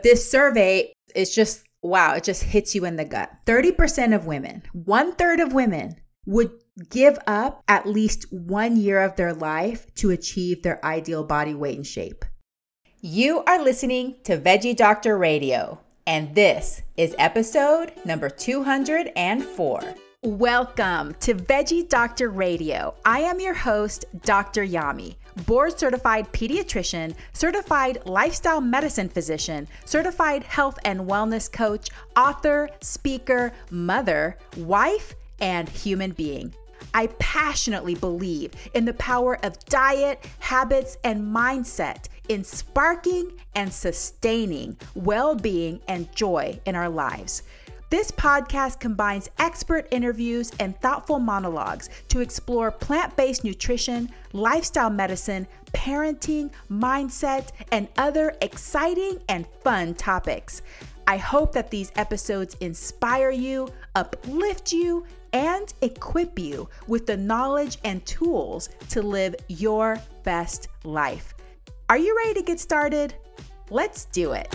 This survey is just wow, it just hits you in the gut. 30% of women, one third of women would give up at least one year of their life to achieve their ideal body weight and shape. You are listening to Veggie Doctor Radio, and this is episode number 204. Welcome to Veggie Doctor Radio. I am your host, Dr. Yami, board certified pediatrician, certified lifestyle medicine physician, certified health and wellness coach, author, speaker, mother, wife, and human being. I passionately believe in the power of diet, habits, and mindset in sparking and sustaining well being and joy in our lives. This podcast combines expert interviews and thoughtful monologues to explore plant based nutrition, lifestyle medicine, parenting, mindset, and other exciting and fun topics. I hope that these episodes inspire you, uplift you, and equip you with the knowledge and tools to live your best life. Are you ready to get started? Let's do it.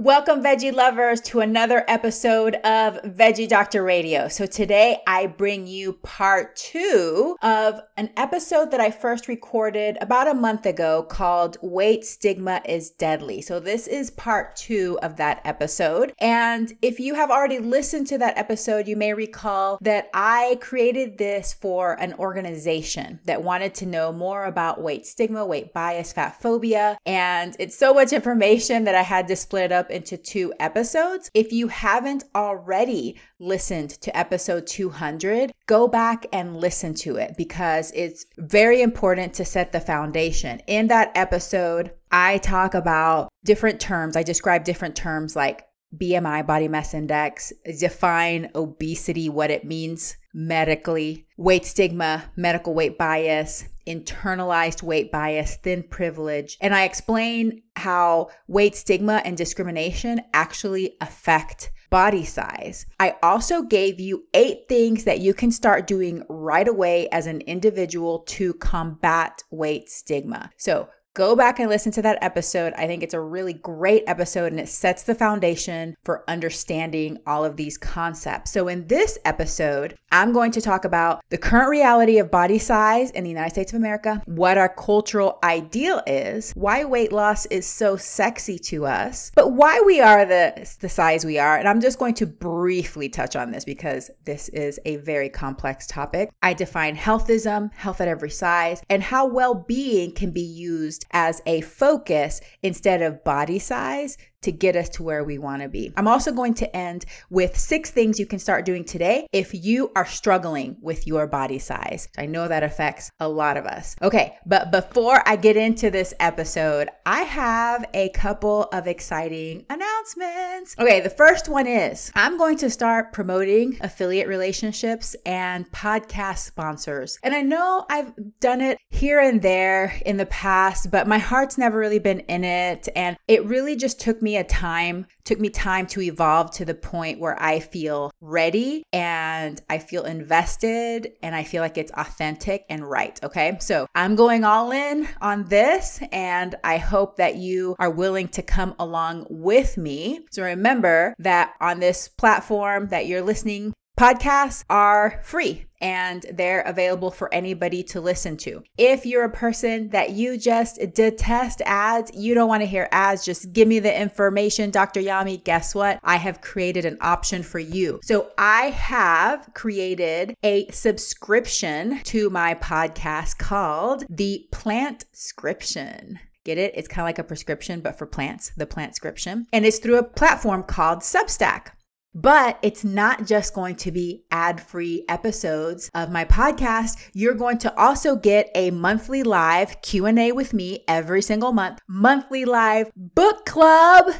Welcome, veggie lovers, to another episode of Veggie Doctor Radio. So, today I bring you part two of an episode that I first recorded about a month ago called Weight Stigma is Deadly. So, this is part two of that episode. And if you have already listened to that episode, you may recall that I created this for an organization that wanted to know more about weight stigma, weight bias, fat phobia. And it's so much information that I had to split up into two episodes. If you haven't already listened to episode 200, go back and listen to it because it's very important to set the foundation. In that episode, I talk about different terms. I describe different terms like BMI, body mass index, define obesity, what it means medically, weight stigma, medical weight bias, internalized weight bias, thin privilege. And I explain how weight stigma and discrimination actually affect body size. I also gave you eight things that you can start doing right away as an individual to combat weight stigma. So, Go back and listen to that episode. I think it's a really great episode and it sets the foundation for understanding all of these concepts. So, in this episode, I'm going to talk about the current reality of body size in the United States of America, what our cultural ideal is, why weight loss is so sexy to us, but why we are the, the size we are. And I'm just going to briefly touch on this because this is a very complex topic. I define healthism, health at every size, and how well being can be used used as a focus instead of body size to get us to where we want to be. I'm also going to end with six things you can start doing today if you are struggling with your body size. I know that affects a lot of us. Okay, but before I get into this episode, I have a couple of exciting announcements. Okay, the first one is I'm going to start promoting affiliate relationships and podcast sponsors. And I know I've done it here and there in the past, but my heart's never really been in it. And it really just took me me a time, took me time to evolve to the point where I feel ready and I feel invested and I feel like it's authentic and right. Okay. So I'm going all in on this and I hope that you are willing to come along with me. So remember that on this platform that you're listening Podcasts are free and they're available for anybody to listen to. If you're a person that you just detest ads, you don't want to hear ads, just give me the information, Dr. Yami. Guess what? I have created an option for you. So I have created a subscription to my podcast called the Plant Scription. Get it? It's kind of like a prescription, but for plants, the plant scription. And it's through a platform called Substack. But it's not just going to be ad free episodes of my podcast. You're going to also get a monthly live Q&A with me every single month, monthly live book club.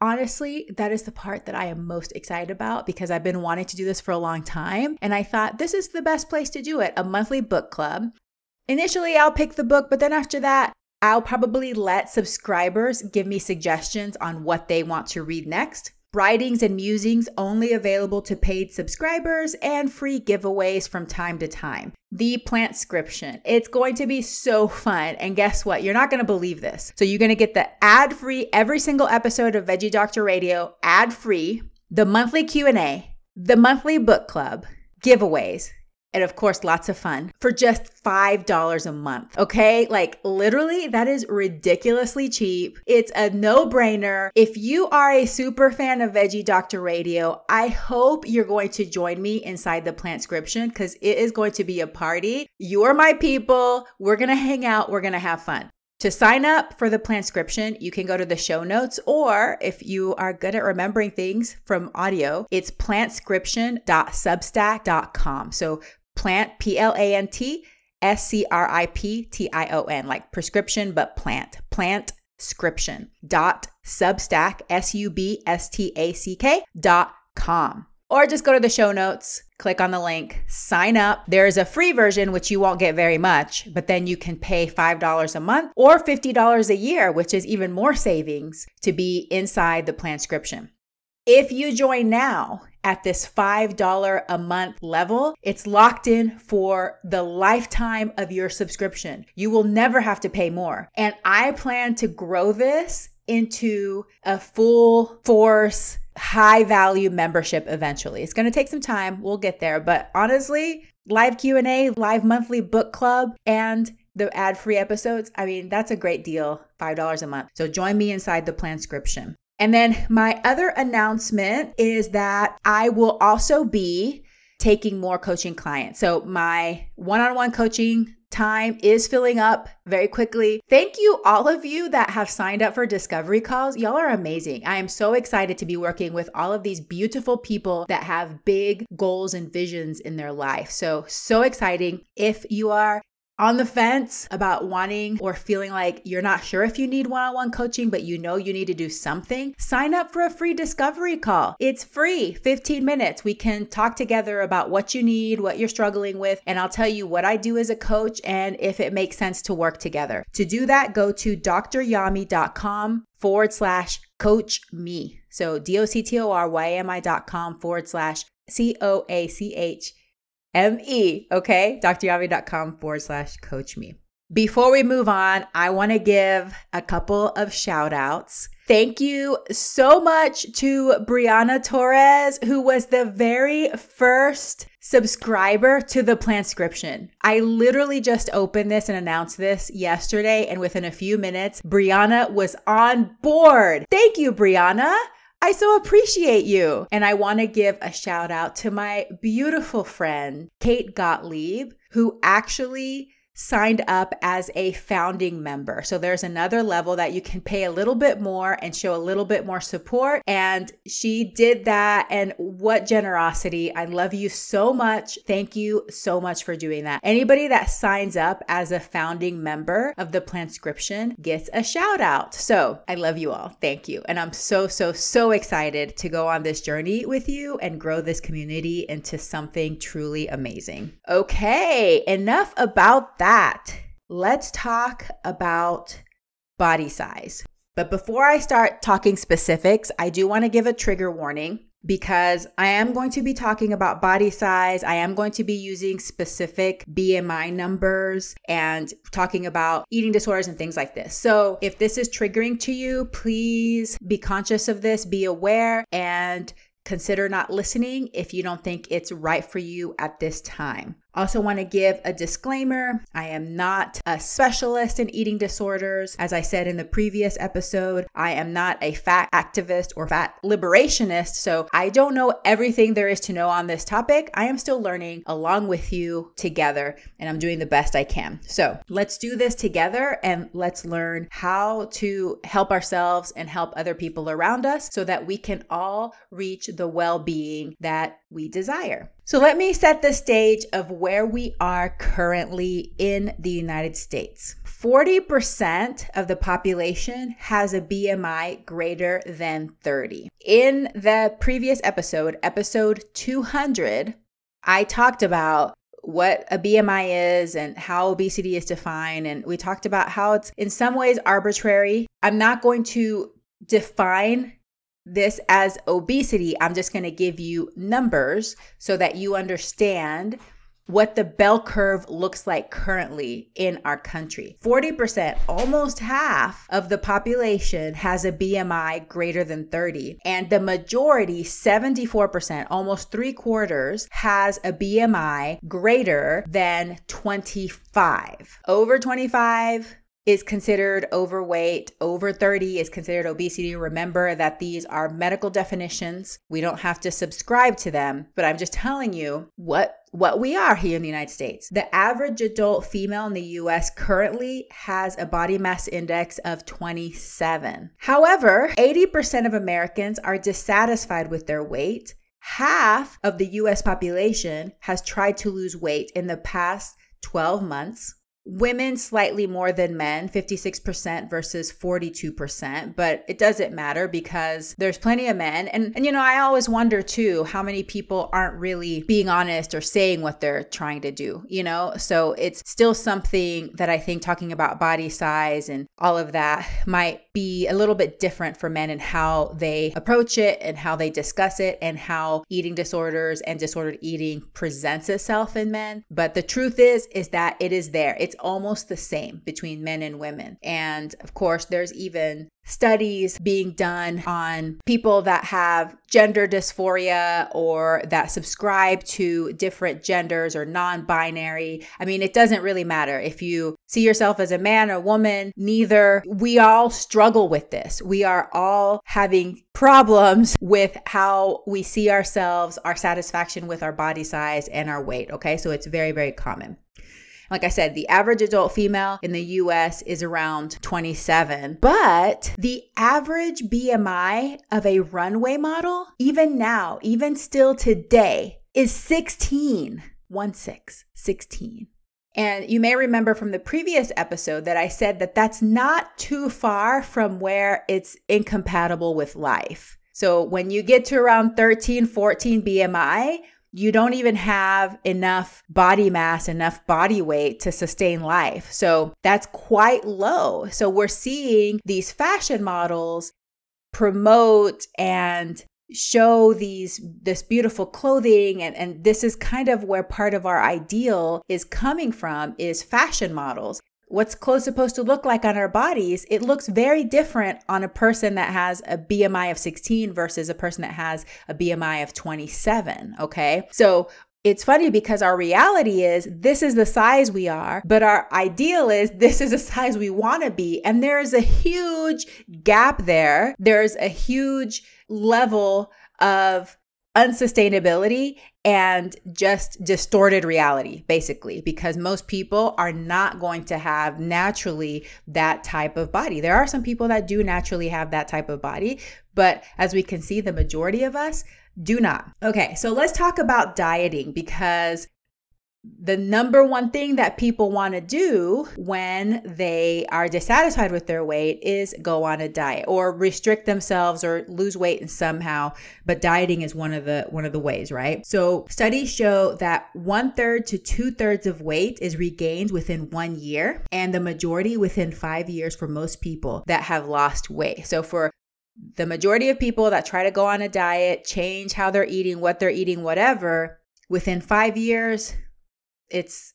Honestly, that is the part that I am most excited about because I've been wanting to do this for a long time. And I thought this is the best place to do it a monthly book club. Initially, I'll pick the book, but then after that, I'll probably let subscribers give me suggestions on what they want to read next. Writings and musings only available to paid subscribers and free giveaways from time to time. the Plantscription. It's going to be so fun. And guess what? You're not going to believe this. So you're going to get the ad-free every single episode of Veggie Doctor Radio ad-free, the monthly Q&A, the monthly book club, giveaways, and of course, lots of fun for just $5 a month. Okay. Like literally, that is ridiculously cheap. It's a no brainer. If you are a super fan of Veggie Doctor Radio, I hope you're going to join me inside the Plantscription because it is going to be a party. You're my people. We're going to hang out. We're going to have fun. To sign up for the Plantscription, you can go to the show notes, or if you are good at remembering things from audio, it's plantscription.substack.com. So plant, P L A N T S C R I P T I O N, like prescription, but plant, plantscription dot substack, S U B S T A C K dot com. Or just go to the show notes, click on the link, sign up. There is a free version, which you won't get very much, but then you can pay $5 a month or $50 a year, which is even more savings to be inside the Plantscription. If you join now at this $5 a month level, it's locked in for the lifetime of your subscription. You will never have to pay more. And I plan to grow this into a full force high value membership eventually. It's going to take some time. We'll get there, but honestly, live Q&A, live monthly book club and the ad-free episodes, I mean, that's a great deal, $5 a month. So join me inside the Plantscription. And then my other announcement is that I will also be taking more coaching clients. So my one-on-one coaching time is filling up very quickly. Thank you, all of you that have signed up for discovery calls. Y'all are amazing. I am so excited to be working with all of these beautiful people that have big goals and visions in their life. So, so exciting. If you are on the fence about wanting or feeling like you're not sure if you need one on one coaching, but you know you need to do something, sign up for a free discovery call. It's free, 15 minutes. We can talk together about what you need, what you're struggling with, and I'll tell you what I do as a coach and if it makes sense to work together. To do that, go to dryami.com forward slash coach me. So D O C T O R Y A M I dot com forward slash C O A C H M-E, okay? dryami.com forward slash coach me. Before we move on, I want to give a couple of shout outs. Thank you so much to Brianna Torres, who was the very first subscriber to the Plantscription. I literally just opened this and announced this yesterday, and within a few minutes, Brianna was on board. Thank you, Brianna. I so appreciate you. And I want to give a shout out to my beautiful friend, Kate Gottlieb, who actually signed up as a founding member. So there's another level that you can pay a little bit more and show a little bit more support. And she did that. And what generosity. I love you so much. Thank you so much for doing that. Anybody that signs up as a founding member of the Plantscription gets a shout out. So I love you all. Thank you. And I'm so, so, so excited to go on this journey with you and grow this community into something truly amazing. Okay, enough about that that, let's talk about body size. But before I start talking specifics, I do want to give a trigger warning because I am going to be talking about body size. I am going to be using specific BMI numbers and talking about eating disorders and things like this. So if this is triggering to you, please be conscious of this, be aware, and consider not listening if you don't think it's right for you at this time. Also, want to give a disclaimer I am not a specialist in eating disorders. As I said in the previous episode, I am not a fat activist or fat liberationist, so I don't know everything there is to know on this topic. I am still learning along with you together, and I'm doing the best I can. So let's do this together and let's learn how to help ourselves and help other people around us so that we can all reach the well being that we desire. So let me set the stage of where we are currently in the United States. 40% of the population has a BMI greater than 30. In the previous episode, episode 200, I talked about what a BMI is and how obesity is defined. And we talked about how it's in some ways arbitrary. I'm not going to define this as obesity. I'm just going to give you numbers so that you understand what the bell curve looks like currently in our country. 40%, almost half of the population has a BMI greater than 30. And the majority, 74%, almost three quarters, has a BMI greater than 25. Over 25, is considered overweight, over 30 is considered obesity. Remember that these are medical definitions. We don't have to subscribe to them, but I'm just telling you what what we are here in the United States. The average adult female in the US currently has a body mass index of 27. However, 80% of Americans are dissatisfied with their weight. Half of the US population has tried to lose weight in the past 12 months women slightly more than men 56% versus 42% but it doesn't matter because there's plenty of men. And and you know i always wonder too how many people aren't really being honest or saying what they're trying to do you know? So it's still something that i think talking about body size and all of that might be a little bit different for men and how they approach it and how they discuss it and how eating disorders and disordered eating presents itself in men. But the truth is, is that it is there. It's almost the same between men and women. And of course, there's even studies being done on people that have gender dysphoria or that subscribe to different genders or non binary. I mean, it doesn't really matter if you see yourself as a man or woman, neither. We all struggle with this. We are all having problems with how we see ourselves, our satisfaction with our body size, and our weight. Okay, so it's very, very common. Like I said, the average adult female in the US is around 27, but the average BMI of a runway model, even now, even still today, is 16. 1 6, 16. And you may remember from the previous episode that I said that that's not too far from where it's incompatible with life. So when you get to around 13, 14 BMI, you don't even have enough body mass, enough body weight to sustain life. So that's quite low. So we're seeing these fashion models promote and show these this beautiful clothing and and this is kind of where part of our ideal is coming from is fashion models what's clothes supposed to look like on our bodies, it looks very different on a person that has a BMI of 16 versus a person that has a BMI of 27. Okay. So it's funny because our reality is this is the size we are, but our ideal is this is the size we want to be. And there's a huge gap there. There's a huge level of unsustainability and just distorted reality, basically, because most people are not going to have naturally that type of body. There are some people that do naturally have that type of body, but as we can see, the majority of us do not. Okay, so let's talk about dieting because the number one thing that people want to do when they are dissatisfied with their weight is go on a diet or restrict themselves or lose weight and somehow. But dieting is one of the one of the ways right? So studies show that one third to two thirds of weight is regained within one year and the majority within five years for most people that have lost weight. So for the majority of people that try to go on a diet change how they're eating what they're eating whatever within five years it's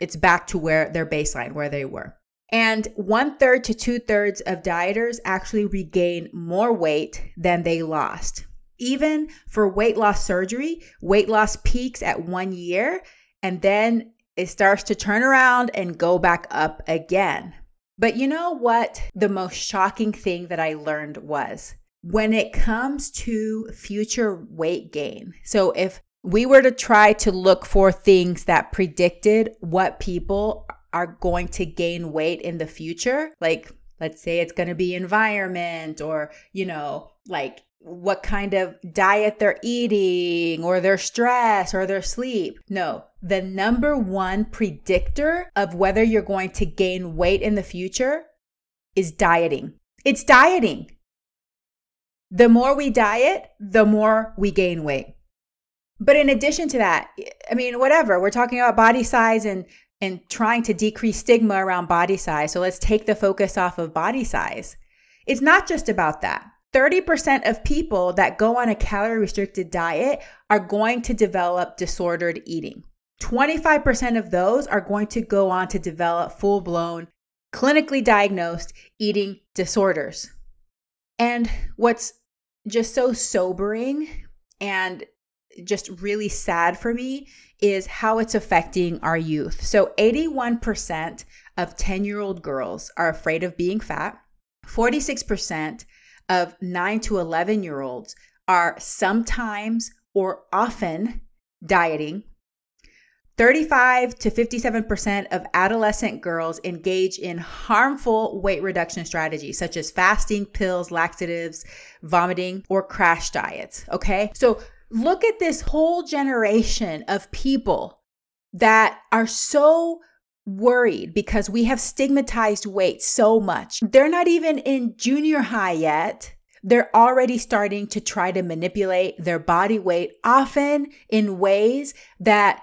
it's back to where their baseline where they were. And one third to two thirds of dieters actually regain more weight than they lost. Even for weight loss surgery weight loss peaks at one year and then it starts to turn around and go back up again. But you know what the most shocking thing that i learned was? When it comes to future weight gain so if we were to try to look for things that predicted what people are going to gain weight in the future, like let's say it's going to be environment or, you know, like what kind of diet they're eating or their stress or their sleep. No, the number one predictor of whether you're going to gain weight in the future is dieting. It's dieting. The more we diet, the more we gain weight. But in addition to that, I mean, whatever, we're talking about body size and and trying to decrease stigma around body size. So let's take the focus off of body size. It's not just about that. 30% of people that go on a calorie restricted diet are going to develop disordered eating. 25% of those are going to go on to develop full blown, clinically diagnosed eating disorders. And what's just so sobering and just really sad for me is how it's affecting our youth. So, 81% of 10 year old girls are afraid of being fat, 46% of 9 to 11 year olds are sometimes or often dieting. 35 to 57% of adolescent girls engage in harmful weight reduction strategies such as fasting, pills, laxatives, vomiting, or crash diets. Okay. So look at this whole generation of people that are so worried because we have stigmatized weight so much. They're not even in junior high yet. They're already starting to try to manipulate their body weight, often in ways that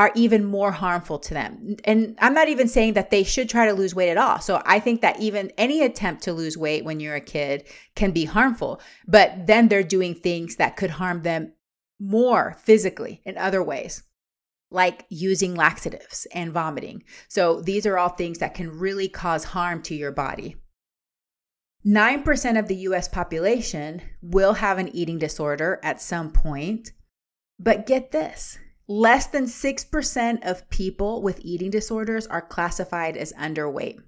are even more harmful to them. And I'm not even saying that they should try to lose weight at all. So I think that even any attempt to lose weight when you're a kid can be harmful, but then they're doing things that could harm them more physically in other ways. Like using laxatives and vomiting. So, these are all things that can really cause harm to your body. 9% of the US population will have an eating disorder at some point. But get this Less than 6% of people with eating disorders are classified as underweight.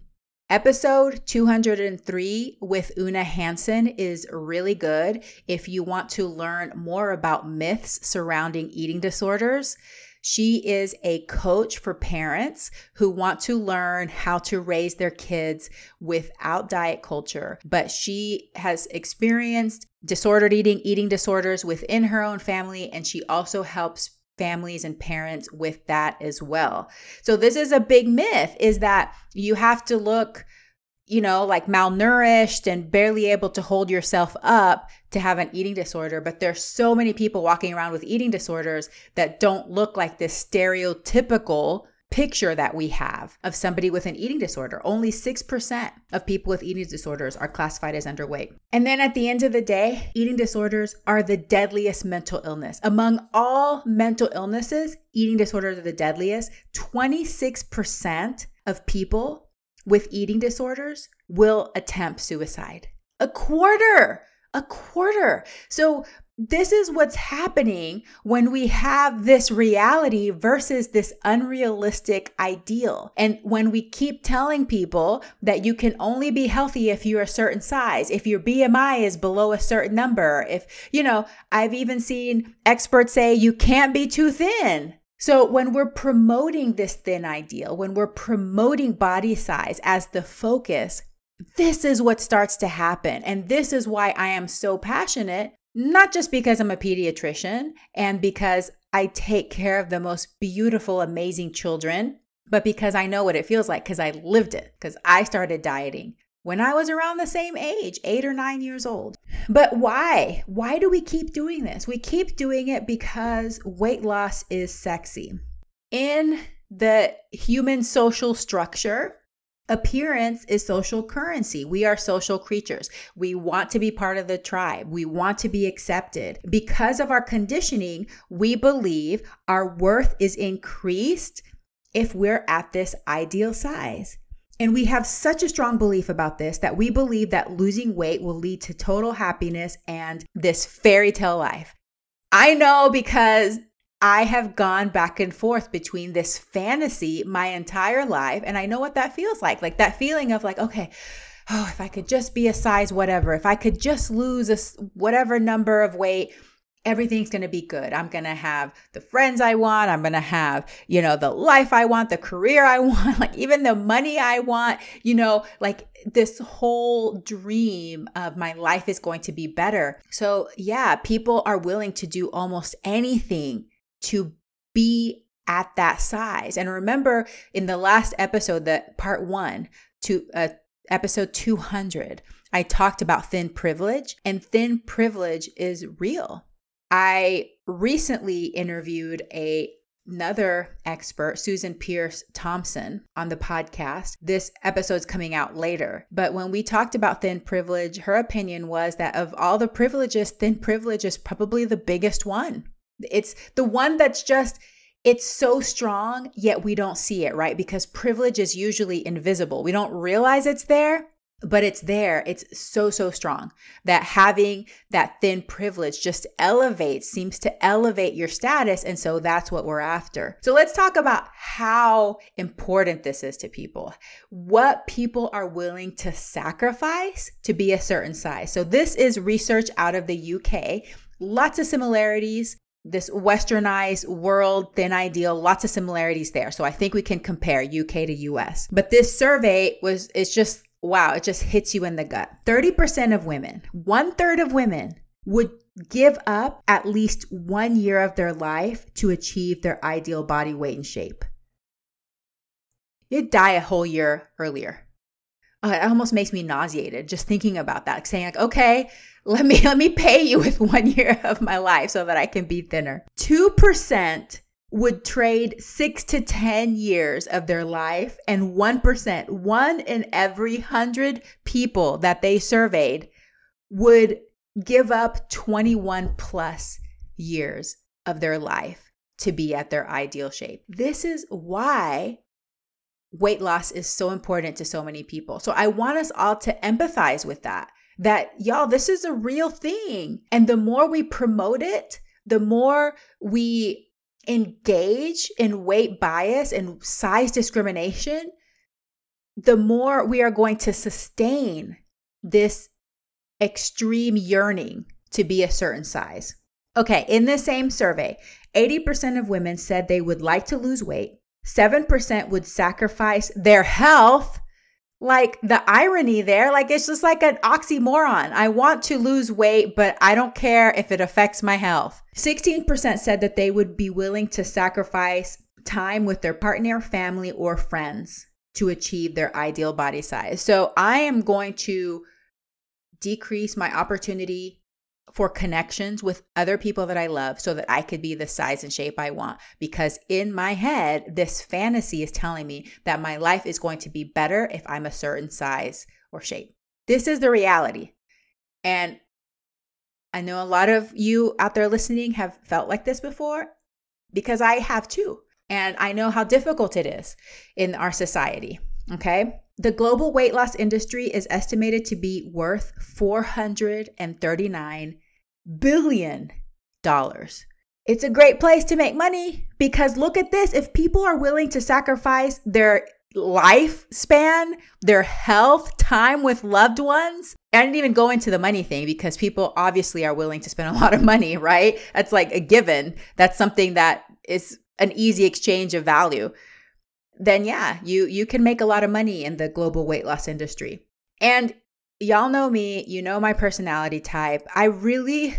Episode 203 with Oona Hanson is really good if you want to learn more about myths surrounding eating disorders. She is a coach for parents who want to learn how to raise their kids without diet culture, but she has experienced disordered eating, eating disorders within her own family, and she also helps families and parents with that as well. So this is a big myth is that you have to look you know, like malnourished and barely able to hold yourself up to have an eating disorder. But there's so many people walking around with eating disorders that don't look like this stereotypical picture that we have of somebody with an eating disorder. Only 6% of people with eating disorders are classified as underweight. And then at the end of the day, eating disorders are the deadliest mental illness. Among all mental illnesses, eating disorders are the deadliest. 26% of people with eating disorders will attempt suicide. A quarter a quarter. So this is what's happening when we have this reality versus this unrealistic ideal. And when we keep telling people that you can only be healthy if you're a certain size, if your BMI is below a certain number, if, you know, I've even seen experts say you can't be too thin. So, when we're promoting this thin ideal, when we're promoting body size as the focus, this is what starts to happen. And this is why I am so passionate not just because I'm a pediatrician and because I take care of the most beautiful, amazing children, but because I know what it feels like because I lived it, because I started dieting when I was around the same age, eight or nine years old. But why? Why do we keep doing this? We keep doing it because weight loss is sexy. In the human social structure, Appearance is social currency. We are social creatures. We want to be part of the tribe. We want to be accepted. Because of our conditioning, we believe our worth is increased if we're at this ideal size. And we have such a strong belief about this that we believe that losing weight will lead to total happiness and this fairy tale life. I know because I have gone back and forth between this fantasy my entire life. And I know what that feels like like that feeling of like, okay, oh, if I could just be a size whatever, if I could just lose a whatever number of weight, everything's going to be good. I'm going to have the friends I want. I'm going to have, you know, the life I want, the career I want, like even the money I want, you know, like this whole dream of my life is going to be better. So, yeah, people are willing to do almost anything to be at that size. And remember in the last episode, that part one to uh, episode 200, I talked about thin privilege, and thin privilege is real. I recently interviewed a another expert, Susan Peirce Thompson, on the podcast. This episode's coming out later. But when we talked about thin privilege, her opinion was that of all the privileges, thin privilege is probably the biggest one. It's the one that's just it's so strong, yet we don't see it, right? Because privilege is usually invisible. We don't realize it's there, but it's there. It's so, so strong that having that thin privilege just elevates, seems to elevate your status. And so that's what we're after. So let's talk about how important this is to people, what people are willing to sacrifice to be a certain size. So this is research out of the UK. Lots of similarities this westernized world, thin ideal, lots of similarities there. So I think we can compare UK to US. But this survey was, it's just, wow, it just hits you in the gut. 30% of women, one third of women would give up at least one year of their life to achieve their ideal body weight and shape. You'd die a whole year earlier. Uh, it almost makes me nauseated just thinking about that, saying like, okay, let me let me pay you with one year of my life so that I can be thinner. 2% would trade 6 to 10 years of their life and 1%, one in every 100 people that they surveyed would give up 21 plus years of their life to be at their ideal shape. This is why weight loss is so important to so many people. So I want us all to empathize with that that y'all, this is a real thing. And the more we promote it, the more we engage in weight bias and size discrimination, the more we are going to sustain this extreme yearning to be a certain size. Okay, in the same survey, 80% of women said they would like to lose weight. 7% would sacrifice their health like the irony there, like it's just like an oxymoron. I want to lose weight, but I don't care if it affects my health. 16% said that they would be willing to sacrifice time with their partner, family, or friends to achieve their ideal body size. So I am going to decrease my opportunity for connections with other people that I love so that I could be the size and shape I want. Because in my head, this fantasy is telling me that my life is going to be better if I'm a certain size or shape. This is the reality. And I know a lot of you out there listening have felt like this before because I have too. And I know how difficult it is in our society. Okay. The global weight loss industry is estimated to be worth 439 billion dollars. It's a great place to make money because look at this. If people are willing to sacrifice their lifespan, their health, time with loved ones, I didn't even go into the money thing because people obviously are willing to spend a lot of money, right? That's like a given. That's something that is an easy exchange of value. Then yeah, you you can make a lot of money in the global weight loss industry. And y'all know me, you know my personality type. I really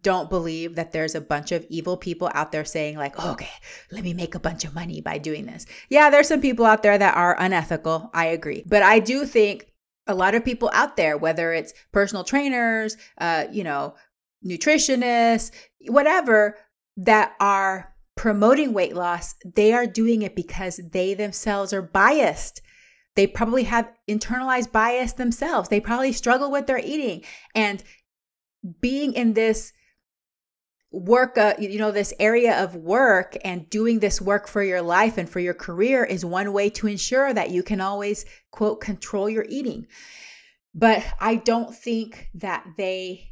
don't believe that there's a bunch of evil people out there saying like, oh, "Okay, let me make a bunch of money by doing this." Yeah, there's some people out there that are unethical. I agree. But I do think a lot of people out there, whether it's personal trainers, uh, you know, nutritionists, whatever, that are promoting weight loss, they are doing it because they themselves are biased they probably have internalized bias themselves. They probably struggle with their eating. And being in this work, uh, you know, this area of work and doing this work for your life and for your career is one way to ensure that you can always, quote, control your eating. But I don't think that they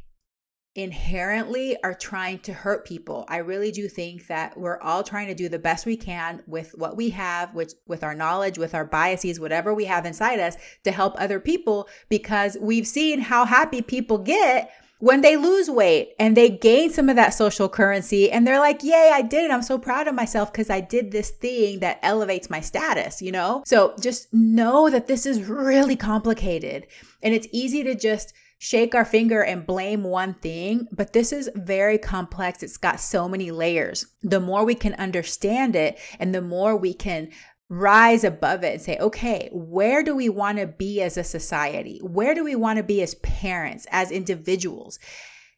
inherently are trying to hurt people. I really do think that we're all trying to do the best we can with what we have, with with our knowledge, with our biases, whatever we have inside us to help other people because we've seen how happy people get when they lose weight and they gain some of that social currency and they're like, Yay, I did it. I'm so proud of myself because I did this thing that elevates my status, you know? So just know that this is really complicated and it's easy to just shake our finger and blame one thing, but this is very complex. It's got so many layers. The more we can understand it and the more we can rise above it and say, okay, where do we want to be as a society? Where do we want to be as parents, as individuals?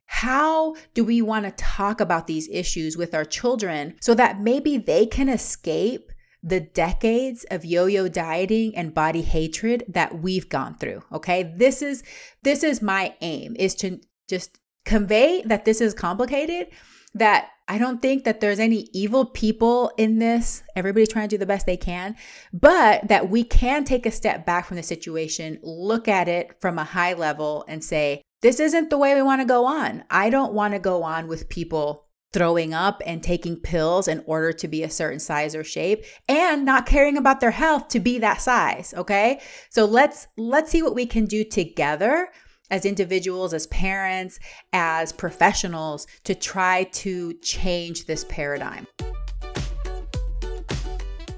How do we want to talk about these issues with our children so that maybe they can escape the decades of yo-yo dieting and body hatred that we've gone through okay this is this is my aim is to just convey that this is complicated that I don't think that there's any evil people in this. Everybody's trying to do the best they can, but that we can take a step back from the situation, look at it from a high level, and say, this isn't the way we want to go on. I don't want to go on with people throwing up and taking pills in order to be a certain size or shape and not caring about their health to be that size okay so let's let's see what we can do together as individuals, as parents, as professionals to try to change this paradigm.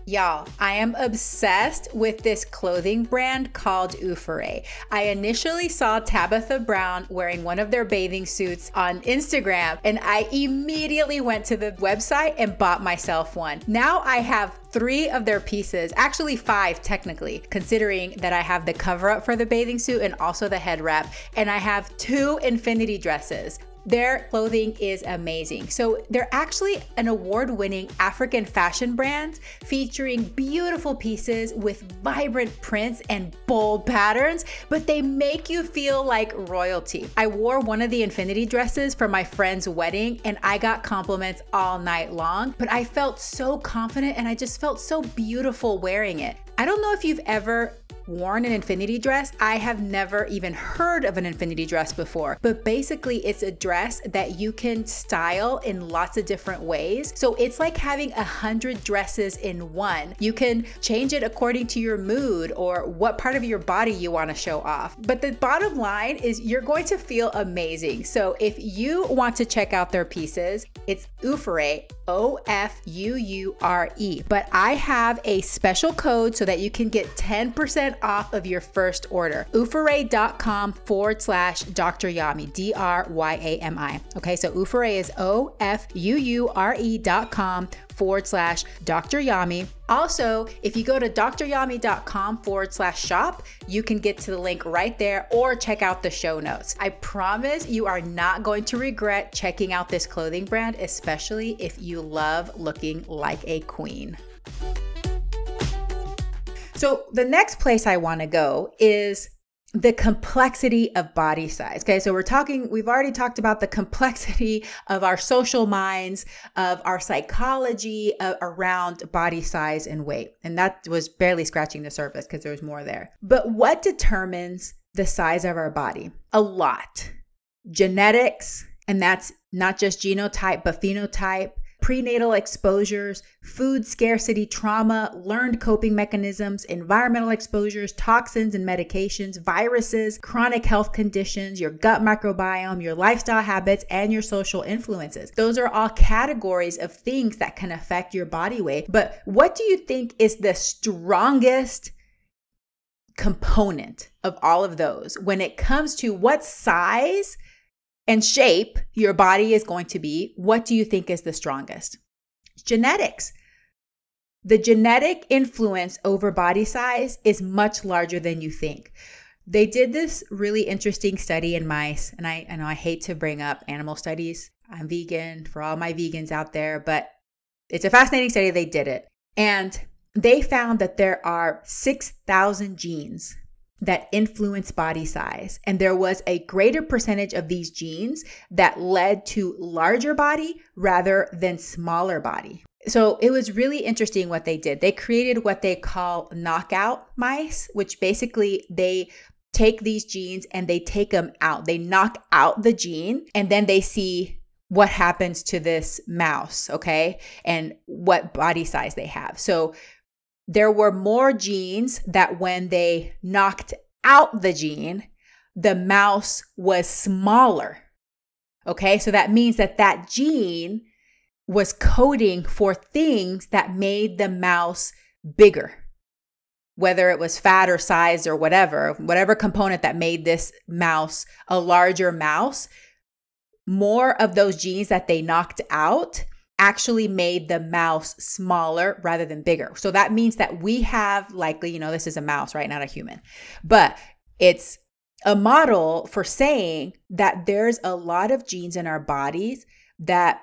Y'all, I am obsessed with this clothing brand called Ofuure. I initially saw Tabitha Brown wearing one of their bathing suits on Instagram, and I immediately went to the website and bought myself one. Now I have three of their pieces, actually five technically, considering that I have the cover up for the bathing suit and also the head wrap, and I have two infinity dresses. Their clothing is amazing. So, they're actually an award winning African fashion brand featuring beautiful pieces with vibrant prints and bold patterns, but they make you feel like royalty. I wore one of the infinity dresses for my friend's wedding and I got compliments all night long, but I felt so confident and I just felt so beautiful wearing it. I don't know if you've ever worn an infinity dress. I have never even heard of an infinity dress before, but basically, it's a dress that you can style in lots of different ways. So it's like having a hundred dresses in one. You can change it according to your mood or what part of your body you want to show off. But the bottom line is you're going to feel amazing. So if you want to check out their pieces, it's Ofuure, O F U U R E. But I have a special code so that you can get 10% off of your first order. Ofuure.com forward slash Dr. Yami, D R Y A M I. Okay, so Ofuure is O F U U R E dot com forward slash Dr. Yami. Also, if you go to dryami.com forward slash shop, you can get to the link right there or check out the show notes. I promise you are not going to regret checking out this clothing brand, especially if you love looking like a queen. So, the next place I want to go is the complexity of body size. Okay, so we're talking, we've already talked about the complexity of our social minds, of our psychology uh, around body size and weight. And that was barely scratching the surface because there was more there. But what determines the size of our body? A lot. Genetics, and that's not just genotype, but phenotype, prenatal exposures, food scarcity trauma, learned coping mechanisms, environmental exposures, toxins and medications, viruses, chronic health conditions, your gut microbiome, your lifestyle habits, and your social influences. Those are all categories of things that can affect your body weight. But what do you think is the strongest? component of all of those when it comes to what size and shape your body is going to be, what do you think is the strongest? Genetics. The genetic influence over body size is much larger than you think. They did this really interesting study in mice, and I, I know I hate to bring up animal studies. I'm vegan for all my vegans out there, but it's a fascinating study. They did it. And they found that there are 6,000 genes that influence body size. And there was a greater percentage of these genes that led to larger body rather than smaller body. So it was really interesting what they did. They created what they call knockout mice, which basically they take these genes and they take them out. They knock out the gene and then they see what happens to this mouse, okay? And what body size they have. So there were more genes that when they knocked out the gene, the mouse was smaller. Okay, so that means that that gene was coding for things that made the mouse bigger, whether it was fat or size or whatever, whatever component that made this mouse a larger mouse. More of those genes that they knocked out actually made the mouse smaller rather than bigger. So that means that we have likely, you know, this is a mouse, right? Not a human, but it's a model for saying that there's a lot of genes in our bodies that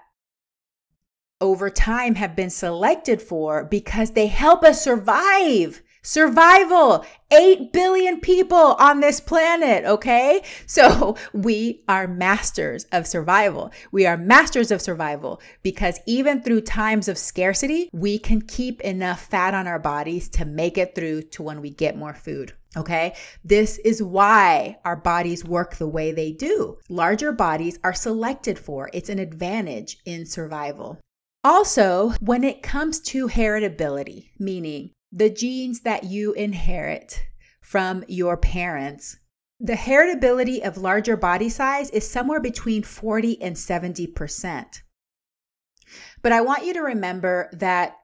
over time have been selected for because they help us survive Survival. 8 billion people on this planet, okay? So we are masters of survival. We are masters of survival because even through times of scarcity, we can keep enough fat on our bodies to make it through to when we get more food. Okay. This is why our bodies work the way they do. Larger bodies are selected for. It's an advantage in survival. Also, when it comes to heritability, meaning the genes that you inherit from your parents, the heritability of larger body size is somewhere between 40 and 70%. But I want you to remember that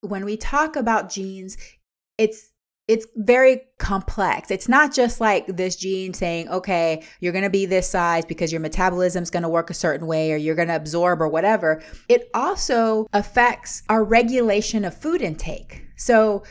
when we talk about genes, it's it's very complex. It's not just like this gene saying, okay, you're going to be this size because your metabolism is going to work a certain way or you're going to absorb or whatever. It also affects our regulation of food intake. So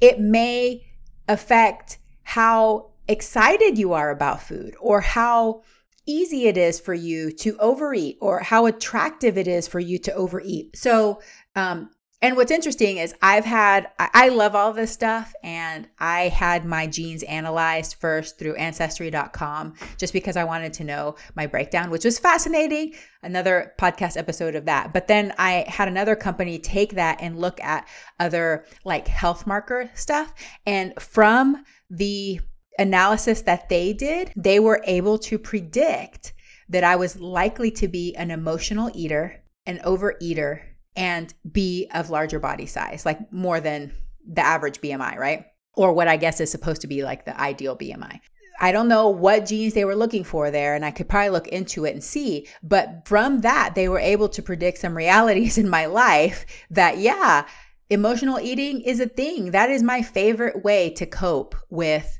it may affect how excited you are about food or how easy it is for you to overeat or how attractive it is for you to overeat. So, um, and what's interesting is I've had, I love all this stuff, and I had my genes analyzed first through ancestry.com just because I wanted to know my breakdown, which was fascinating. Another podcast episode of that. But then I had another company take that and look at other like health marker stuff. And from the analysis that they did, they were able to predict that I was likely to be an emotional eater, an overeater, and be of larger body size, like more than the average BMI, right? Or what I guess is supposed to be like the ideal BMI. I don't know what genes they were looking for there, and I could probably look into it and see. But from that, they were able to predict some realities in my life that, yeah, emotional eating is a thing. That is my favorite way to cope with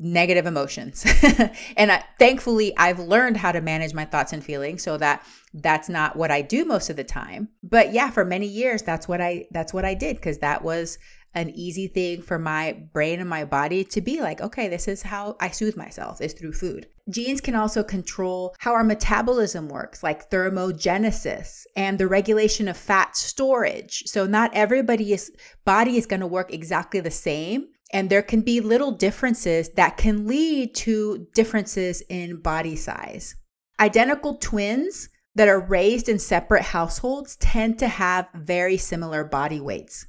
negative emotions. and I, thankfully, I've learned how to manage my thoughts and feelings so that that's not what I do most of the time. But yeah, for many years that's what I that's what I did because that was an easy thing for my brain and my body to be like, okay, this is how I soothe myself is through food. Genes can also control how our metabolism works, like thermogenesis and the regulation of fat storage. So not everybody's body is going to work exactly the same. And there can be little differences that can lead to differences in body size. Identical twins that are raised in separate households tend to have very similar body weights.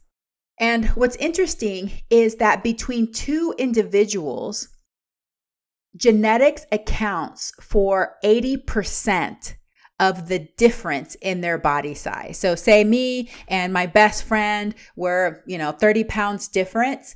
And what's interesting is that between two individuals, genetics accounts for 80% of the difference in their body size. So say me and my best friend were, you know, 30 pounds difference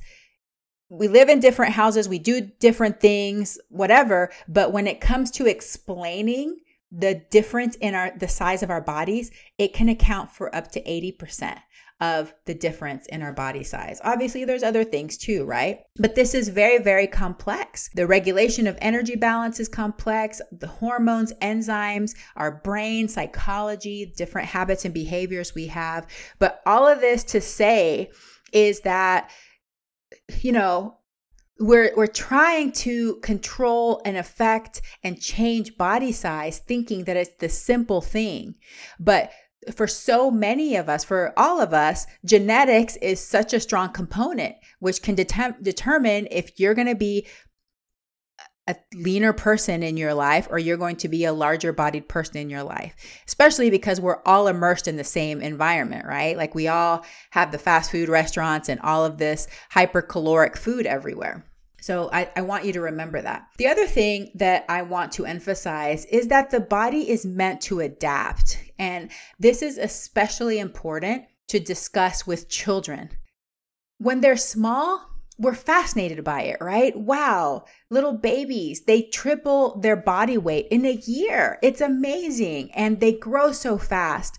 we live in different houses, we do different things, whatever. But when it comes to explaining the difference in our the size of our bodies, it can account for up to 80% of the difference in our body size. Obviously, there's other things too, right? But this is very, very complex. The regulation of energy balance is complex, the hormones, enzymes, our brain, psychology, different habits and behaviors we have. But all of this to say is that you know, we're we're trying to control and affect and change body size thinking that it's the simple thing. But for so many of us for all of us genetics is such a strong component which can det- determine if you're going to be a leaner person in your life or you're going to be a larger bodied person in your life, especially because we're all immersed in the same environment, right? Like we all have the fast food restaurants and all of this hypercaloric food everywhere. So I, I, want you to remember that. The other thing that I want to emphasize is that the body is meant to adapt. And this is especially important to discuss with children. When they're small, we're fascinated by it, right? Wow, little babies, they triple their body weight in a year. It's amazing. And they grow so fast.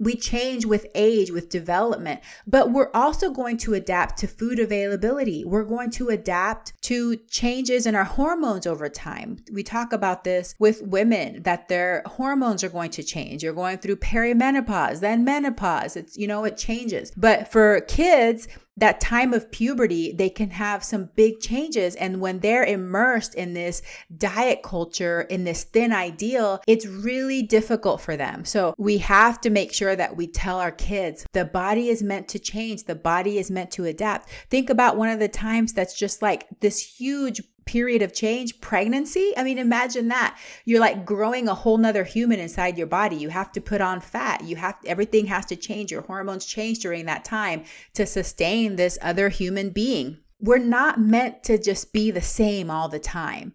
We change with age, with development, but we're also going to adapt to food availability. We're going to adapt to changes in our hormones over time. We talk about this with women that their hormones are going to change. You're going through perimenopause, then menopause. It's, you know, it changes. But for kids, that time of puberty, they can have some big changes. And when they're immersed in this diet culture, in this thin ideal, it's really difficult for them. So we have to make sure that we tell our kids the body is meant to change, the body is meant to adapt. Think about one of the times that's just like this huge period of change, pregnancy. I mean, imagine that. You're like growing a whole nother human inside your body. You have to put on fat. You have everything has to change. Your hormones change during that time to sustain this other human being. We're not meant to just be the same all the time.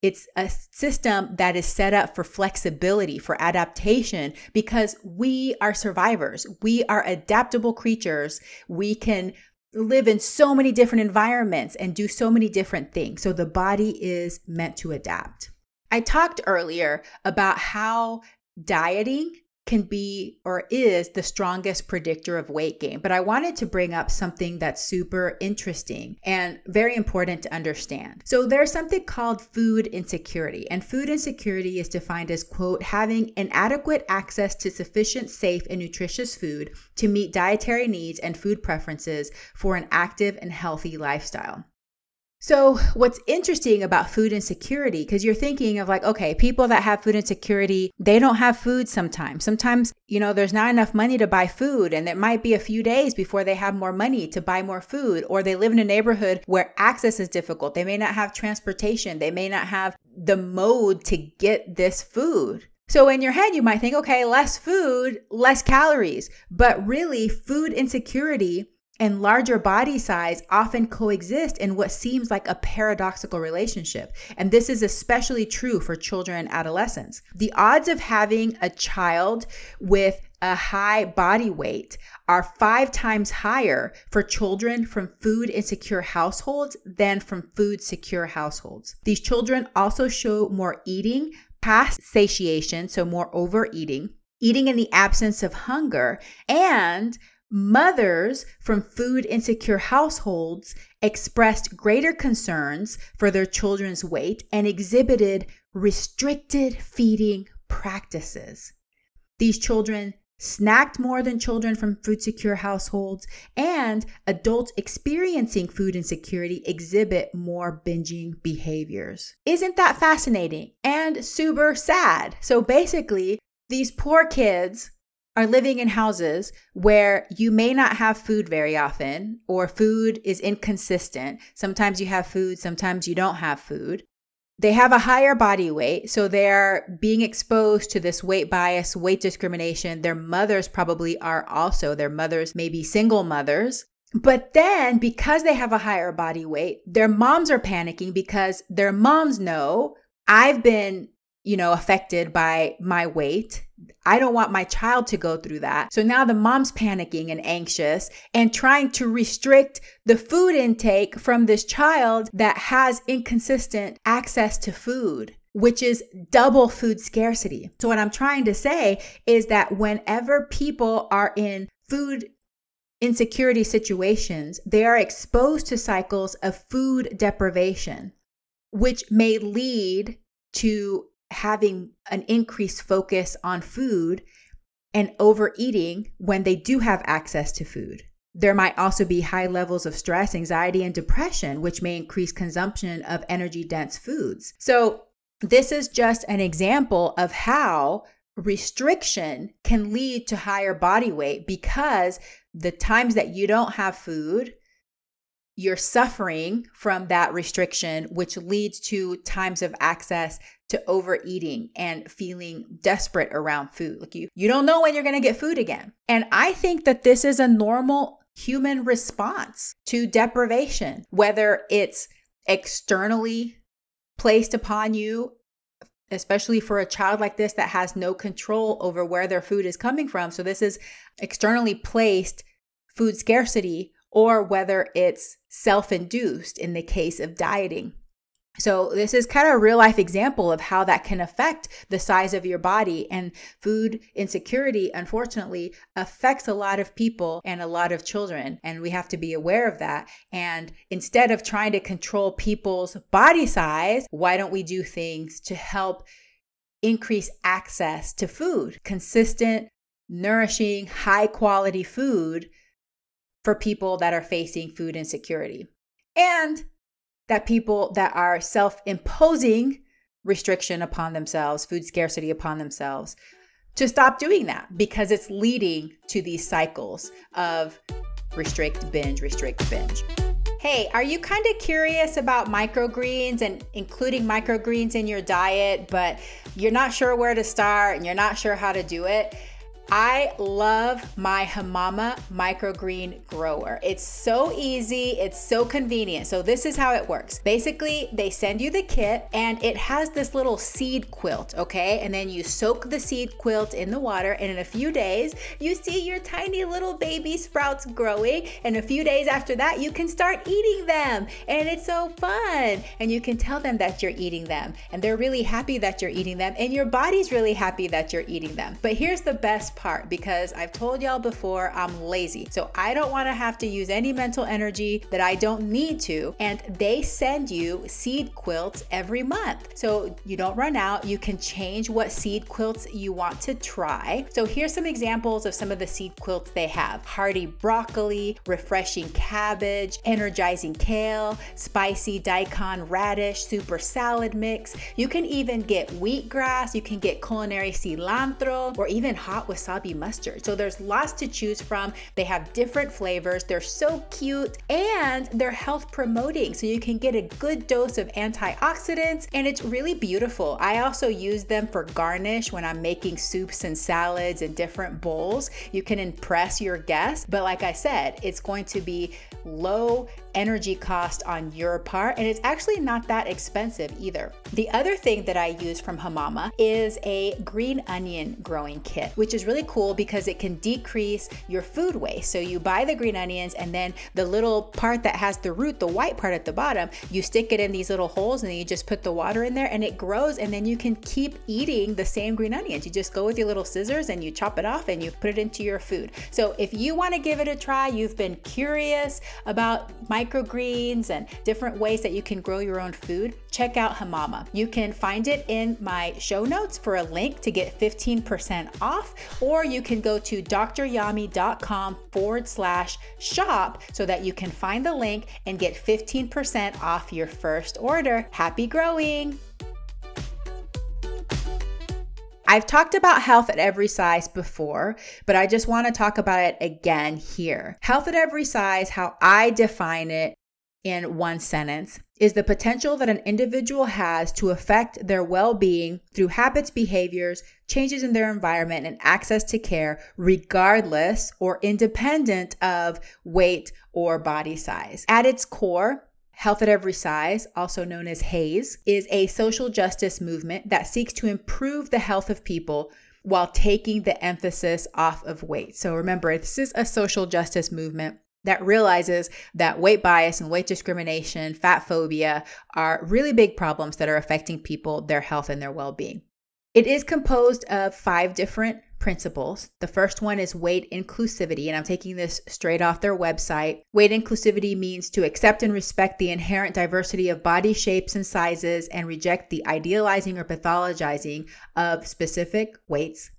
It's a system that is set up for flexibility, for adaptation, because we are survivors. We are adaptable creatures. We can live in so many different environments and do so many different things. So the body is meant to adapt. I talked earlier about how dieting can be or is the strongest predictor of weight gain. But I wanted to bring up something that's super interesting and very important to understand. So there's something called food insecurity, and food insecurity is defined as, quote, having inadequate access to sufficient, safe, and nutritious food to meet dietary needs and food preferences for an active and healthy lifestyle. So, what's interesting about food insecurity, because you're thinking of like, okay, people that have food insecurity, they don't have food sometimes. Sometimes, you know, there's not enough money to buy food, and it might be a few days before they have more money to buy more food, or they live in a neighborhood where access is difficult. They may not have transportation, they may not have the mode to get this food. So, in your head, you might think, okay, less food, less calories. But really, food insecurity and larger body size often coexist in what seems like a paradoxical relationship. And this is especially true for children and adolescents. The odds of having a child with a high body weight are five times higher for children from food insecure households than from food secure households. These children also show more eating past satiation, so more overeating, eating in the absence of hunger, and Mothers from food insecure households expressed greater concerns for their children's weight and exhibited restricted feeding practices. These children snacked more than children from food secure households, and adults experiencing food insecurity exhibit more binging behaviors. Isn't that fascinating and super sad? So basically, these poor kids are living in houses where you may not have food very often or food is inconsistent. Sometimes you have food, sometimes you don't have food. They have a higher body weight, so they're being exposed to this weight bias, weight discrimination. Their mothers probably are also, their mothers may be single mothers. But then, because they have a higher body weight, their moms are panicking because their moms know I've been you know, affected by my weight. I don't want my child to go through that. So now the mom's panicking and anxious and trying to restrict the food intake from this child that has inconsistent access to food which is double food scarcity. So, what I'm trying to say is that whenever people are in food insecurity situations, they are exposed to cycles of food deprivation, which may lead to having an increased focus on food and overeating when they do have access to food. There might also be high levels of stress, anxiety, and depression, which may increase consumption of energy dense foods. So, this is just an example of how restriction can lead to higher body weight because the times that you don't have food, you're suffering from that restriction, which leads to times of access to overeating and feeling desperate around food. Like you, you don't know when you're going to get food again. And I think that this is a normal human response to deprivation, whether it's externally placed upon you, especially for a child like this that has no control over where their food is coming from. So this is externally placed food scarcity, or whether it's self induced in the case of dieting. So, this is kind of a real life example of how that can affect the size of your body. And food insecurity, unfortunately, affects a lot of people and a lot of children. And we have to be aware of that. And instead of trying to control people's body size, why don't we do things to help increase access to food? Consistent, nourishing, high quality food for people that are facing food insecurity. And that people that are self imposing restriction upon themselves, food scarcity upon themselves, to stop doing that because it's leading to these cycles of restrict, binge, restrict, binge. Hey, are you kind of curious about microgreens and including microgreens in your diet, but you're not sure where to start and you're not sure how to do it? I love my Hamama microgreen grower. It's so easy, it's so convenient. So, this is how it works. Basically, they send you the kit and it has this little seed quilt, okay? And then you soak the seed quilt in the water, and in a few days, you see your tiny little baby sprouts growing. And a few days after that, you can start eating them. And it's so fun. And you can tell them that you're eating them, and they're really happy that you're eating them, and your body's really happy that you're eating them. But here's the best part because I've told y'all before I'm lazy. So I don't want to have to use any mental energy that I don't need to. And they send you seed quilts every month. So you don't run out. You can change what seed quilts you want to try. So here's some examples of some of the seed quilts they have hearty broccoli, refreshing cabbage, energizing kale, spicy daikon radish, super salad mix. You can even get wheatgrass, you can get culinary cilantro, or even hot with wasabi mustard. So there's lots to choose from. They have different flavors. They're so cute and they're health promoting. So you can get a good dose of antioxidants and it's really beautiful. I also use them for garnish when I'm making soups and salads and different bowls. You can impress your guests. But like I said, it's going to be low energy cost on your part, and it's actually not that expensive either. The other thing that I use from Hamama is a green onion growing kit, which is really cool because it can decrease your food waste. So you buy the green onions, and then the little part that has the root, the white part at the bottom, you stick it in these little holes, and then you just put the water in there, and it grows, and then you can keep eating the same green onions. You just go with your little scissors and you chop it off and you put it into your food. So if you want to give it a try, you've been curious about microgreens and different ways that you can grow your own food, check out Hamama. You can find it in my show notes for a link to get 15% off, or you can go to dryami.com forward slash shop so that you can find the link and get 15% off your first order. Happy growing! I've talked about health at every size before, but I just want to talk about it again here. Health at every size, how I define it in one sentence, is the potential that an individual has to affect their well being through habits, behaviors, changes in their environment, and access to care, regardless or independent of weight or body size. At its core, Health at Every Size, also known as HAES, is a social justice movement that seeks to improve the health of people while taking the emphasis off of weight. So remember, this is a social justice movement that realizes that weight bias and weight discrimination, fat phobia are really big problems that are affecting people, their health, and their well being. It is composed of five different principles. The first one is weight inclusivity, and I'm taking this straight off their website. Weight inclusivity means to accept and respect the inherent diversity of body shapes and sizes and reject the idealizing or pathologizing of specific weights.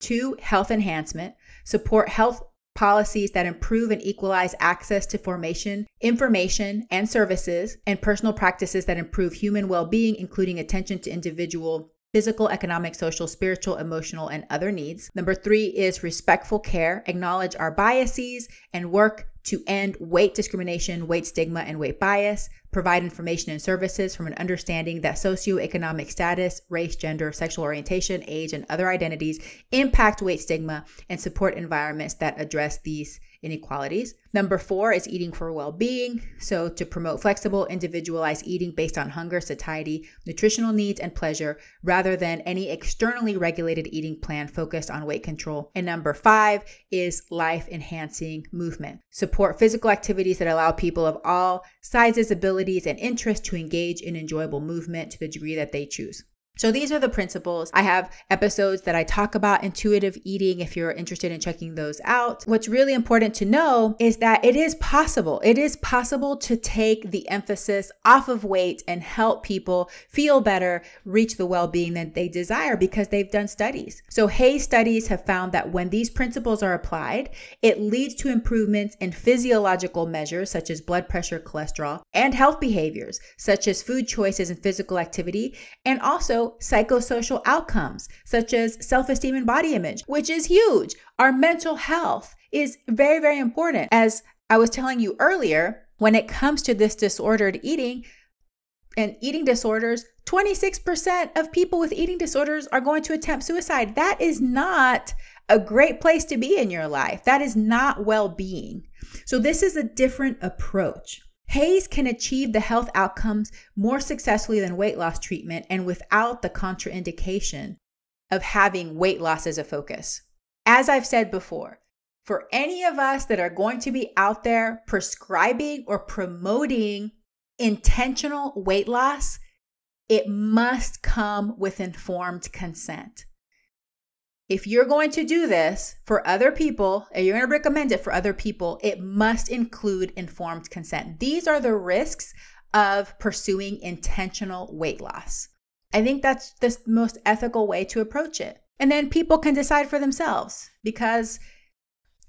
Two, health enhancement, support health policies that improve and equalize access to formation, information, and services, and personal practices that improve human well being, including attention to individual physical, economic, social, spiritual, emotional, and other needs. Number three is respectful care, acknowledge our biases, and work to end weight discrimination, weight stigma, and weight bias, provide information and services from an understanding that socioeconomic status, race, gender, sexual orientation, age, and other identities impact weight stigma, and support environments that address these inequalities. Number four is eating for well being. So, to promote flexible, individualized eating based on hunger, satiety, nutritional needs, and pleasure, rather than any externally regulated eating plan focused on weight control. And number five is life enhancing movement. Support physical activities that allow people of all sizes, abilities, and interests to engage in enjoyable movement to the degree that they choose. So these are the principles. I have episodes that I talk about intuitive eating if you're interested in checking those out. What's really important to know is that it is possible. It is possible to take the emphasis off of weight and help people feel better, reach the well-being that they desire because they've done studies. So HAES studies have found that when these principles are applied, it leads to improvements in physiological measures such as blood pressure, cholesterol, and health behaviors such as food choices and physical activity, and also psychosocial outcomes such as self esteem and body image, which is huge. Our mental health is very, very important. As I was telling you earlier, when it comes to this disordered eating and eating disorders, 26% of people with eating disorders are going to attempt suicide. That is not a great place to be in your life. That is not well being. So, this is a different approach. HAES can achieve the health outcomes more successfully than weight loss treatment and without the contraindication of having weight loss as a focus. As I've said before, for any of us that are going to be out there prescribing or promoting intentional weight loss, it must come with informed consent if you're going to do this for other people, and you're going to recommend it for other people, it must include informed consent. These are the risks of pursuing intentional weight loss. I think that's the most ethical way to approach it. And then people can decide for themselves because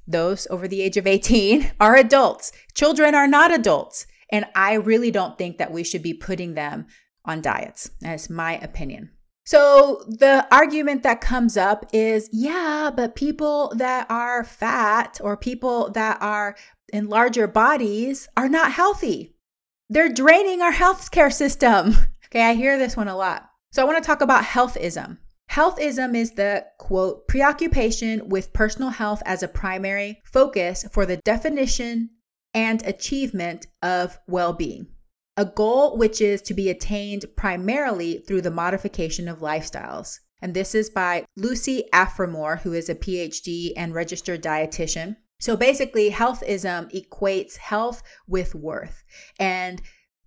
those over the age of 18 are adults. Children are not adults. And I really don't think that we should be putting them on diets. That's my opinion. So the argument that comes up is yeah, but people that are fat or people that are in larger bodies are not healthy. They're draining our healthcare system. Okay, I hear this one a lot. So I want to talk about healthism. Healthism is the quote, preoccupation with personal health as a primary focus for the definition and achievement of well being a goal which is to be attained primarily through the modification of lifestyles. And this is by Lucy Aphramor, who is a PhD and registered dietitian. So basically, healthism equates health with worth and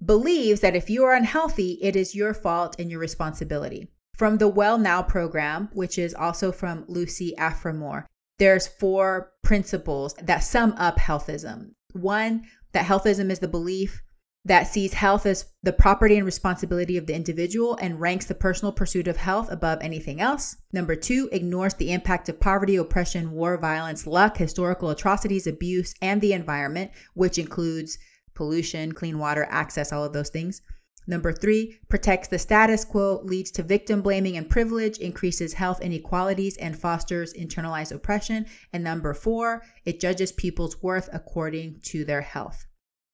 believes that if you are unhealthy, it is your fault and your responsibility. From the Well Now program, which is also from Lucy Aphramor, there's four principles that sum up healthism. One, that healthism is the belief that sees health as the property and responsibility of the individual and ranks the personal pursuit of health above anything else. Number two, ignores the impact of poverty, oppression, war, violence, luck, historical atrocities, abuse, and the environment, which includes pollution, clean water, access, all of those things. Number three, protects the status quo, leads to victim blaming and privilege, increases health inequalities, and fosters internalized oppression. And number four, it judges people's worth according to their health.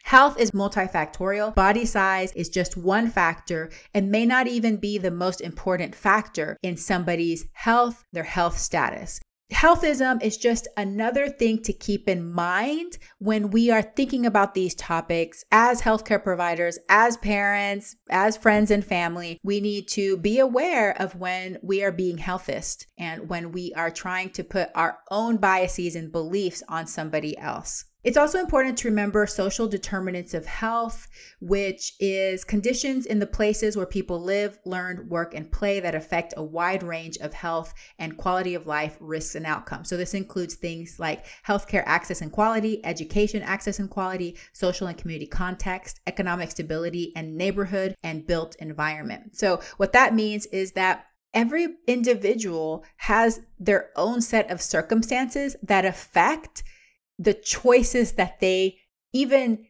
Health is multifactorial. Body size is just one factor and may not even be the most important factor in somebody's health, their health status. Healthism is just another thing to keep in mind when we are thinking about these topics as healthcare providers, as parents, as friends and family. We need to be aware of when we are being healthist and when we are trying to put our own biases and beliefs on somebody else. It's also important to remember social determinants of health, which is conditions in the places where people live, learn, work, and play that affect a wide range of health and quality of life risks and outcomes. So, this includes things like healthcare access and quality, education access and quality, social and community context, economic stability, and neighborhood and built environment. So, what that means is that every individual has their own set of circumstances that affect the choices that they even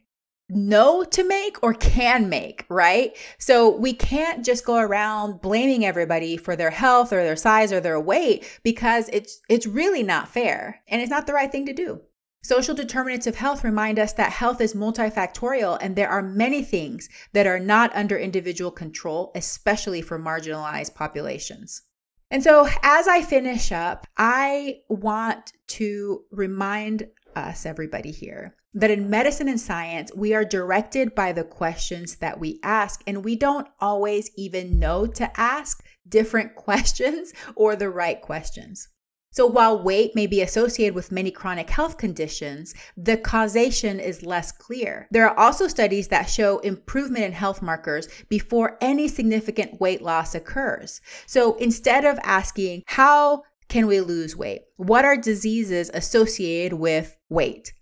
know to make or can make, right? So we can't just go around blaming everybody for their health or their size or their weight because it's it's really not fair and it's not the right thing to do. Social determinants of health remind us that health is multifactorial and there are many things that are not under individual control, especially for marginalized populations. And so, as I finish up, I want to remind us, everybody here, that in medicine and science, we are directed by the questions that we ask, and we don't always even know to ask different questions or the right questions. So, while weight may be associated with many chronic health conditions, the causation is less clear. There are also studies that show improvement in health markers before any significant weight loss occurs. So, instead of asking, How can we lose weight? What are diseases associated with weight?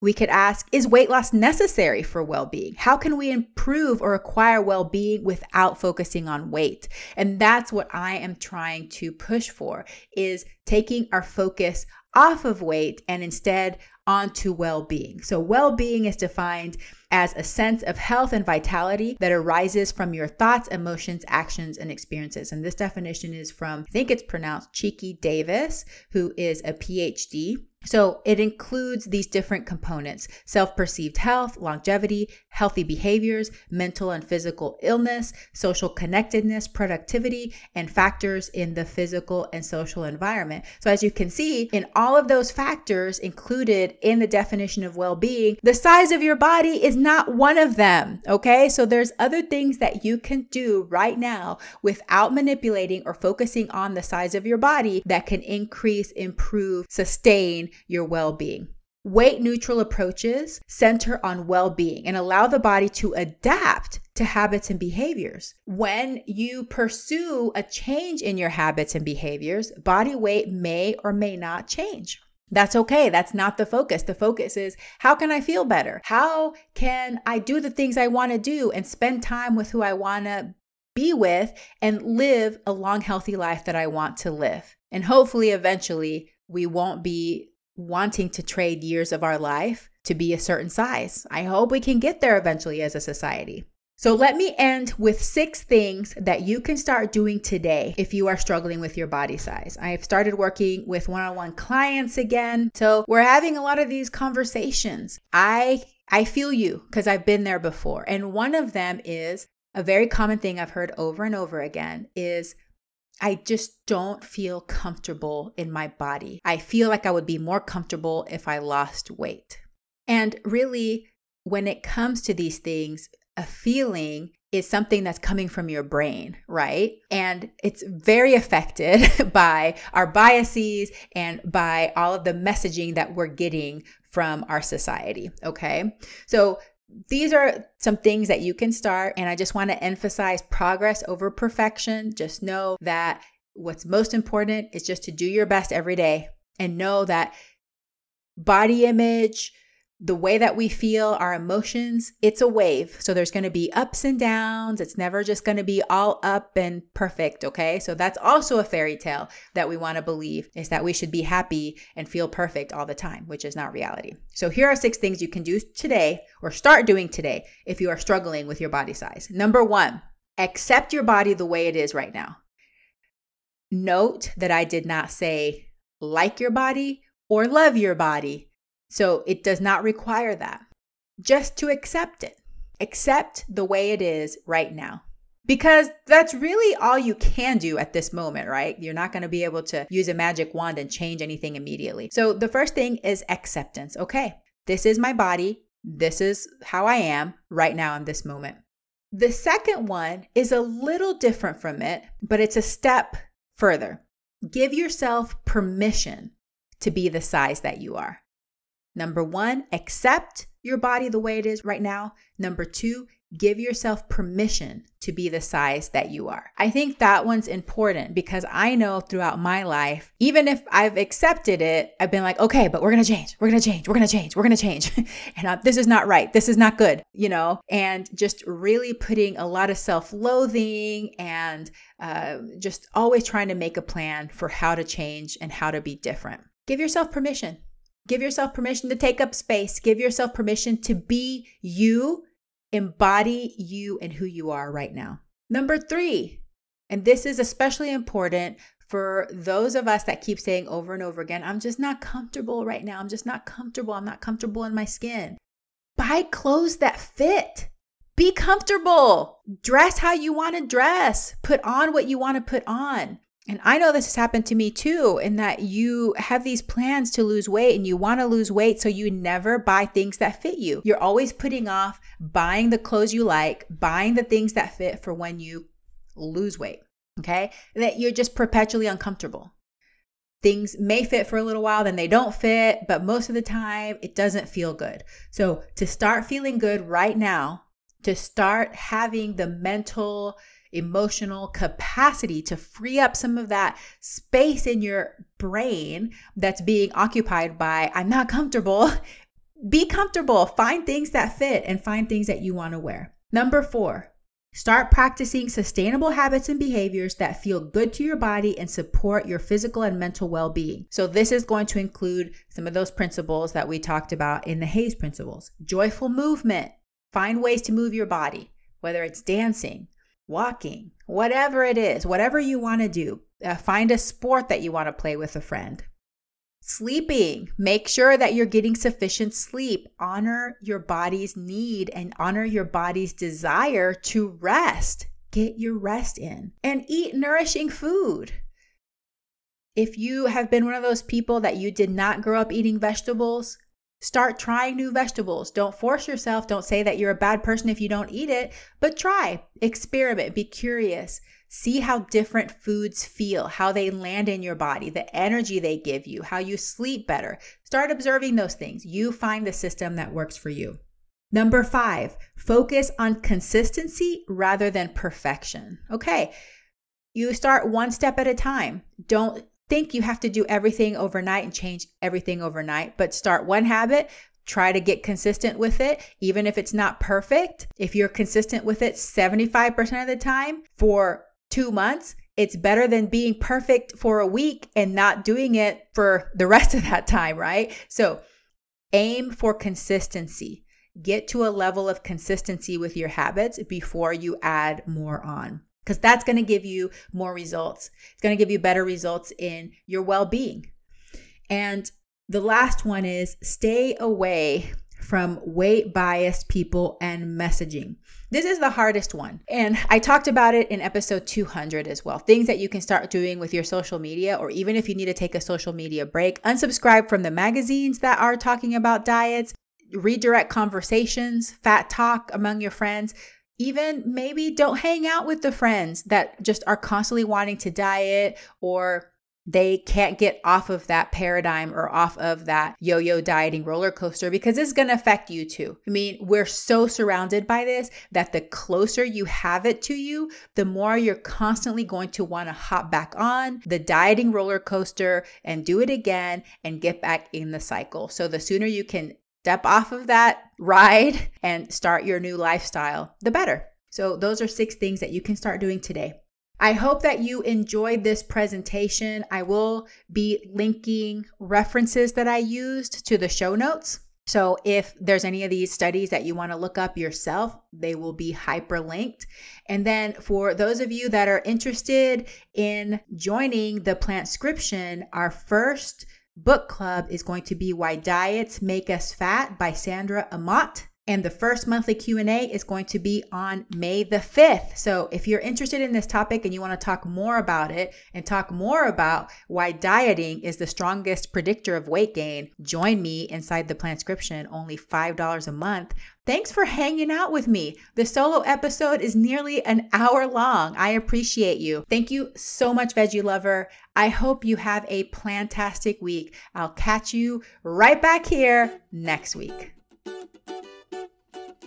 We could ask Is weight loss necessary for well being? How can we improve or acquire well being without focusing on weight? And that's what I am trying to push for is taking our focus off of weight and instead onto well being. So, well being is defined as a sense of health and vitality that arises from your thoughts, emotions, actions, and experiences. And this definition is from, I think it's pronounced Tchiki Davis, who is a PhD so it includes these different components self perceived health, longevity, healthy behaviors, mental and physical illness, social connectedness, productivity, and factors in the physical and social environment. So, as you can see, in all of those factors included in the definition of well being, the size of your body is not one of them. Okay. So, there's other things that you can do right now without manipulating or focusing on the size of your body that can increase, improve, sustain your well being. Weight neutral approaches center on well being and allow the body to adapt to habits and behaviors. When you pursue a change in your habits and behaviors, body weight may or may not change. That's okay. That's not the focus. The focus is how can I feel better? How can I do the things I want to do and spend time with who I want to be with and live a long, healthy life that I want to live? And hopefully, eventually, we won't be wanting to trade years of our life to be a certain size. I hope we can get there eventually as a society. So, let me end with six things that you can start doing today if you are struggling with your body size. I've started working with one on one clients again. So, we're having a lot of these conversations. I I feel you because I've been there before. And one of them is a very common thing I've heard over and over again is I just don't feel comfortable in my body. I feel like I would be more comfortable if I lost weight. And really, when it comes to these things, a feeling is something that's coming from your brain, right? And it's very affected by our biases and by all of the messaging that we're getting from our society, okay? So these are some things that you can start. And I just want to emphasize progress over perfection. Just know that what's most important is just to do your best every day and know that body image, the way that we feel, our emotions, it's a wave. So there's going to be ups and downs. It's never just going to be all up and perfect. Okay. So that's also a fairy tale that we want to believe is that we should be happy and feel perfect all the time, which is not reality. So here are six things you can do today or start doing today if you are struggling with your body size. Number one, accept your body the way it is right now. Note that I did not say like your body or love your body. So it does not require that. Just to accept it. Accept the way it is right now. Because that's really all you can do at this moment, right? You're not going to be able to use a magic wand and change anything immediately. So the first thing is acceptance. Okay, this is my body. This is how I am right now in this moment. The second one is a little different from it, but it's a step further. Give yourself permission to be the size that you are. Number one, accept your body the way it is right now. Number two, give yourself permission to be the size that you are. I think that one's important because I know throughout my life, even if I've accepted it, I've been like, okay, but we're gonna change, we're gonna change, we're gonna change, we're gonna change. and uh, this is not right, this is not good, you know? And just really putting a lot of self loathing and uh, just always trying to make a plan for how to change and how to be different. Give yourself permission. Give yourself permission to take up space. Give yourself permission to be you, embody you and who you are right now. Number three, and this is especially important for those of us that keep saying over and over again, I'm just not comfortable right now. I'm just not comfortable. I'm not comfortable in my skin. Buy clothes that fit. Be comfortable. Dress how you want to dress. Put on what you want to put on. And I know this has happened to me too, in that you have these plans to lose weight and you want to lose weight, so you never buy things that fit you. You're always putting off buying the clothes you like, buying the things that fit for when you lose weight. Okay. That you're just perpetually uncomfortable. things may fit for a little while, then they don't fit, but most of the time it doesn't feel good. So, to start feeling good right now, to start having the mental, emotional capacity to free up some of that space in your brain that's being occupied by, I'm not comfortable. Be comfortable, find things that fit, and find things that you want to wear. Number four, Start practicing sustainable habits and behaviors that feel good to your body and support your physical and mental well being. So, this is going to include some of those principles that we talked about in the HAES principles joyful movement. Find ways to move your body, whether it's dancing, walking, whatever it is, whatever you want to do. Uh, find a sport that you want to play with a friend. Sleeping. Make sure that you're getting sufficient sleep. Honor your body's need and honor your body's desire to rest. Get your rest in and eat nourishing food. If you have been one of those people that you did not grow up eating vegetables, start trying new vegetables. Don't force yourself. Don't say that you're a bad person if you don't eat it, but try, experiment, be curious. See how different foods feel, how they land in your body, the energy they give you, how you sleep better. Start observing those things. You find the system that works for you. Number five, focus on consistency rather than perfection. Okay, you start one step at a time. Don't think you have to do everything overnight and change everything overnight, but start one habit, try to get consistent with it, even if it's not perfect. If you're consistent with it 75% of the time for two months, it's better than being perfect for a week and not doing it for the rest of that time, right? So aim for consistency. Get to a level of consistency with your habits before you add more on, because that's going to give you more results. It's going to give you better results in your well being. And the last one is stay away from weight biased people and messaging. This is the hardest one. And I talked about it in episode 200 as well. Things that you can start doing with your social media, or even if you need to take a social media break, unsubscribe from the magazines that are talking about diets, redirect conversations, fat talk among your friends. Even maybe don't hang out with the friends that just are constantly wanting to diet or they can't get off of that paradigm or off of that yo yo dieting roller coaster because it's to affect you too. I mean, we're so surrounded by this that the closer you have it to you, the more you're constantly going to want to hop back on the dieting roller coaster and do it again and get back in the cycle. So the sooner you can step off of that ride and start your new lifestyle, the better. So, those are six things that you can start doing today. I hope that you enjoyed this presentation. I will be linking references that I used to the show notes. So if there's any of these studies that you want to look up yourself, they will be hyperlinked. And then for those of you that are interested in joining the Plantscription, our first book club is going to be Why Diets Make Us Fat by Sandra Aamodt. And the first monthly Q&A is going to be on May the 5th. So if you're interested in this topic and you want to talk more about it and talk more about why dieting is the strongest predictor of weight gain, join me inside the Plantscription, only $5 a month. Thanks for hanging out with me. The solo episode is nearly an hour long. I appreciate you. Thank you so much, Veggie Lover. I hope you have a plantastic week. I'll catch you right back here next week.